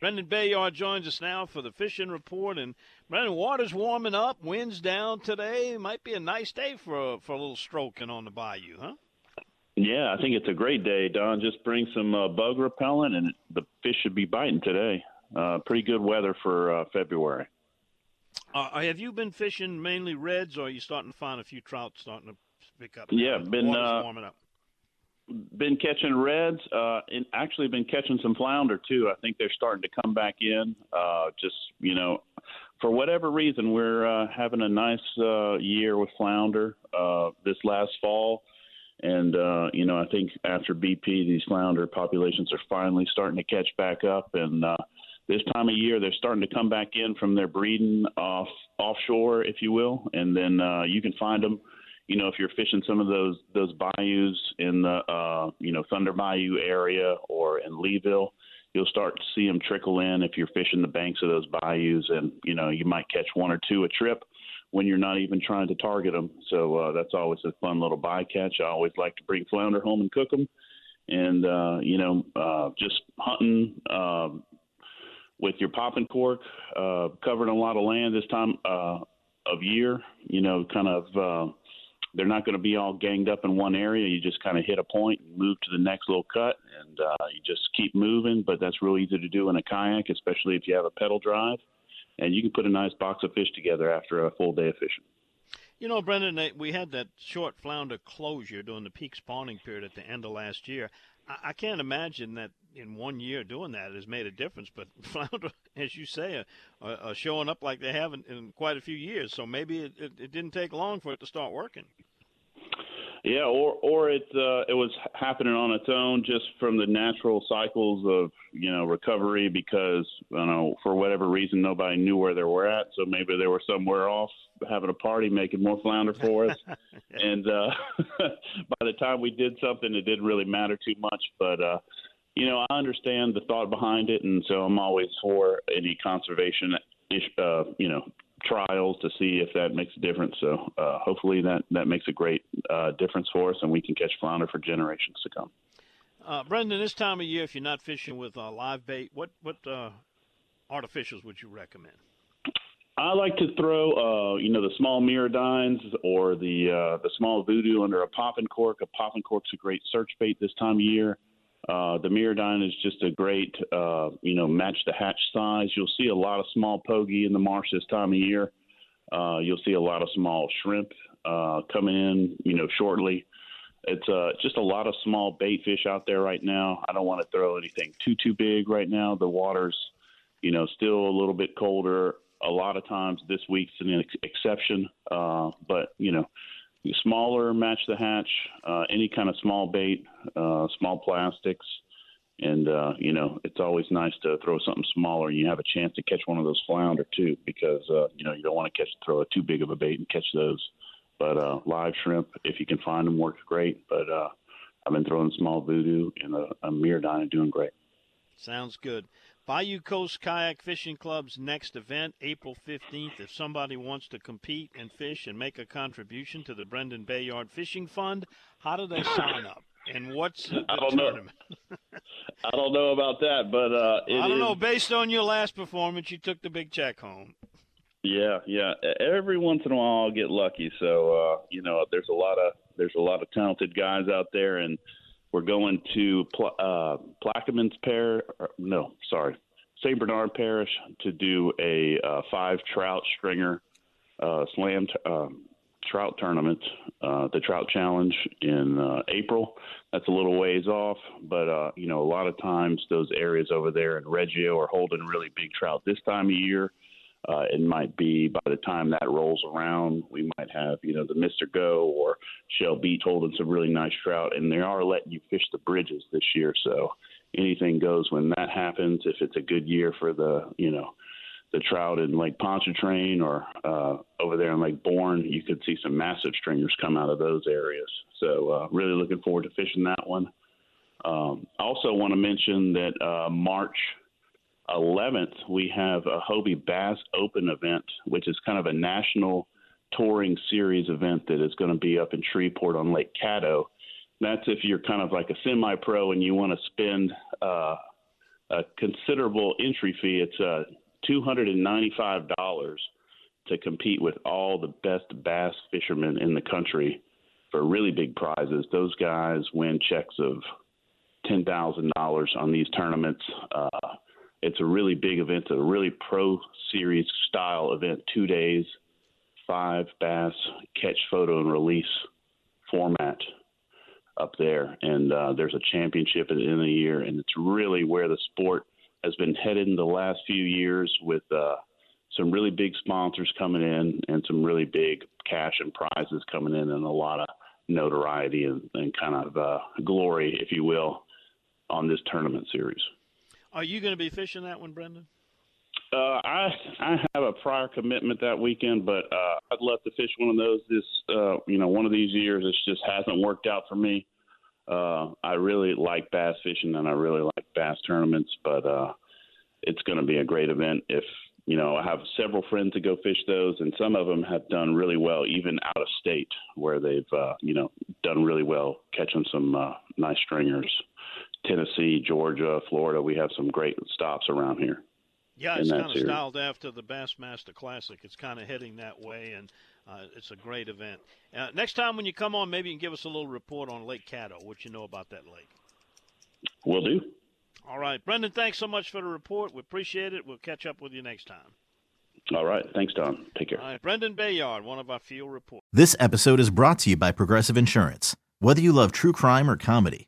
Brendan Bayard joins us now for the fishing report. And Brendan, water's warming up, winds down today. Might be a nice day for a, for a little stroking on the bayou, huh? Yeah, I think it's a great day, Don. Just bring some uh, bug repellent, and the fish should be biting today. Uh, pretty good weather for uh, February. Uh, have you been fishing mainly reds, or are you starting to find a few trout starting to pick up? Yeah, been uh, warming up. Been catching reds, uh, and actually been catching some flounder too. I think they're starting to come back in. Uh, just you know, for whatever reason, we're uh, having a nice uh, year with flounder uh, this last fall. And uh, you know, I think after BP, these flounder populations are finally starting to catch back up, and uh, this time of year they're starting to come back in from their breeding off offshore, if you will, and then uh, you can find them. You know, if you're fishing some of those those bayous in the uh, you know Thunder Bayou area or in Leeville, you'll start to see them trickle in. If you're fishing the banks of those bayous, and you know you might catch one or two a trip when you're not even trying to target them. So uh, that's always a fun little bycatch. I always like to bring flounder home and cook them, and uh, you know uh, just hunting. Uh, with your popping cork, uh, covering a lot of land this time uh, of year. You know, kind of uh, they're not going to be all ganged up in one area. You just kind of hit a point and move to the next little cut, and uh, you just keep moving. But that's real easy to do in a kayak, especially if you have a pedal drive, and you can put a nice box of fish together after a full day of fishing. You know, Brendan, we had that short flounder closure during the peak spawning period at the end of last year. I, can't imagine that in one year doing that has made a difference. But flounder, as you say, are, are showing up like they haven't in quite a few years. So maybe it, it, it didn't take long for it to start working. Yeah, or or it uh, it was happening on its own just from the natural cycles of you know recovery because you know for whatever reason nobody knew where they were at, so maybe they were somewhere off having a party making more flounder for us, and uh, by the time we did something, it didn't really matter too much. But uh, you know, I understand the thought behind it, and so I'm always for any conservation, uh, you know, trials to see if that makes a difference. So uh, hopefully that that makes a great uh, difference for us, and we can catch flounder for generations to come. Uh, Brendan, this time of year, if you're not fishing with uh, live bait, what what uh, artificials would you recommend? I like to throw, uh, you know, the small mirrodines or the the small voodoo under a popping cork. A popping cork's a great search bait this time of year. Uh, the Mirrodine is just a great, uh, you know, match the hatch size. You'll see a lot of small pogie in the marsh this time of year. Uh, you'll see a lot of small shrimp uh, coming in, you know, shortly. It's uh, just a lot of small bait fish out there right now. I don't want to throw anything too too big right now. The water's, you know, still a little bit colder. A lot of times this week's an ex- exception, uh, but you know, smaller match the hatch, uh, any kind of small bait, uh, small plastics. And, uh, you know, it's always nice to throw something smaller and you have a chance to catch one of those flounder too, because, uh, you know, you don't want to catch, throw a too big of a bait and catch those. But, uh, live shrimp, if you can find them, works great. But, uh, I've been throwing small voodoo and a, a Mirrodine doing great. Sounds good. Bayou Coast Kayak Fishing Club's next event, April 15th. If somebody wants to compete and fish and make a contribution to the Brendan Bayard Fishing Fund, how do they sign up? And what's the, I don't tournament? Know. I don't know about that, but uh, I don't is... know. Based on your last performance, you took the big check home. Yeah, yeah. Every once in a while, I'll get lucky. So uh, you know, there's a lot of there's a lot of talented guys out there, and we're going to uh, Plaquemines Parish. No, sorry, St. Bernard Parish to do a uh, five trout stringer uh, slam t- um, trout tournament, uh, the Trout Challenge in uh, April. That's a little ways off, but uh, you know, a lot of times those areas over there in Reggio are holding really big trout this time of year. Uh, it might be by the time that rolls around, we might have, you know, the Mr. Go or Shell Beach holding some really nice trout, and they are letting you fish the bridges this year. So anything goes when that happens. If it's a good year for the you know the trout in Lake Pontchartrain or uh, over there in Lake Borgne, you could see some massive stringers come out of those areas. So uh, really looking forward to fishing that one. Um, I also want to mention that uh, March 11th we have a Hobie Bass Open event, which is kind of a national touring series event that is going to be up in Shreveport on Lake Caddo. That's if you're kind of like a semi-pro and you want to spend uh, a considerable entry fee. It's uh, $295 to compete with all the best bass fishermen in the country for really big prizes. Those guys win checks of $10,000 on these tournaments. Uh, it's a really big event, a really pro series style event, two days, five bass, catch, photo, and release format up there. And uh, there's a championship at the end of the year, and it's really where the sport – has been headed in the last few years with uh, some really big sponsors coming in and some really big cash and prizes coming in and a lot of notoriety and, and kind of uh, glory, if you will, on this tournament series. Are you going to be fishing that one, Brendan? Uh, I I have a prior commitment that weekend, but uh, I'd love to fish one of those this uh, you know one of these years. It just hasn't worked out for me. Uh, I really like bass fishing and I really like bass tournaments, but uh, it's going to be a great event. If you know, I have several friends that go fish those, and some of them have done really well, even out of state, where they've uh, you know done really well catching some uh, nice stringers. Tennessee, Georgia, Florida, we have some great stops around here. Yeah, it's kind of series. styled after the Bassmaster Classic. It's kind of heading that way, and uh, it's a great event. Uh, next time when you come on, maybe you can give us a little report on Lake Caddo, what you know about that lake. Will do. All right. Brendan, thanks so much for the report. We appreciate it. We'll catch up with you next time. All right. Thanks, Don. Take care. All right. Brendan Bayard, one of our field reporters. This episode is brought to you by Progressive Insurance. Whether you love true crime or comedy,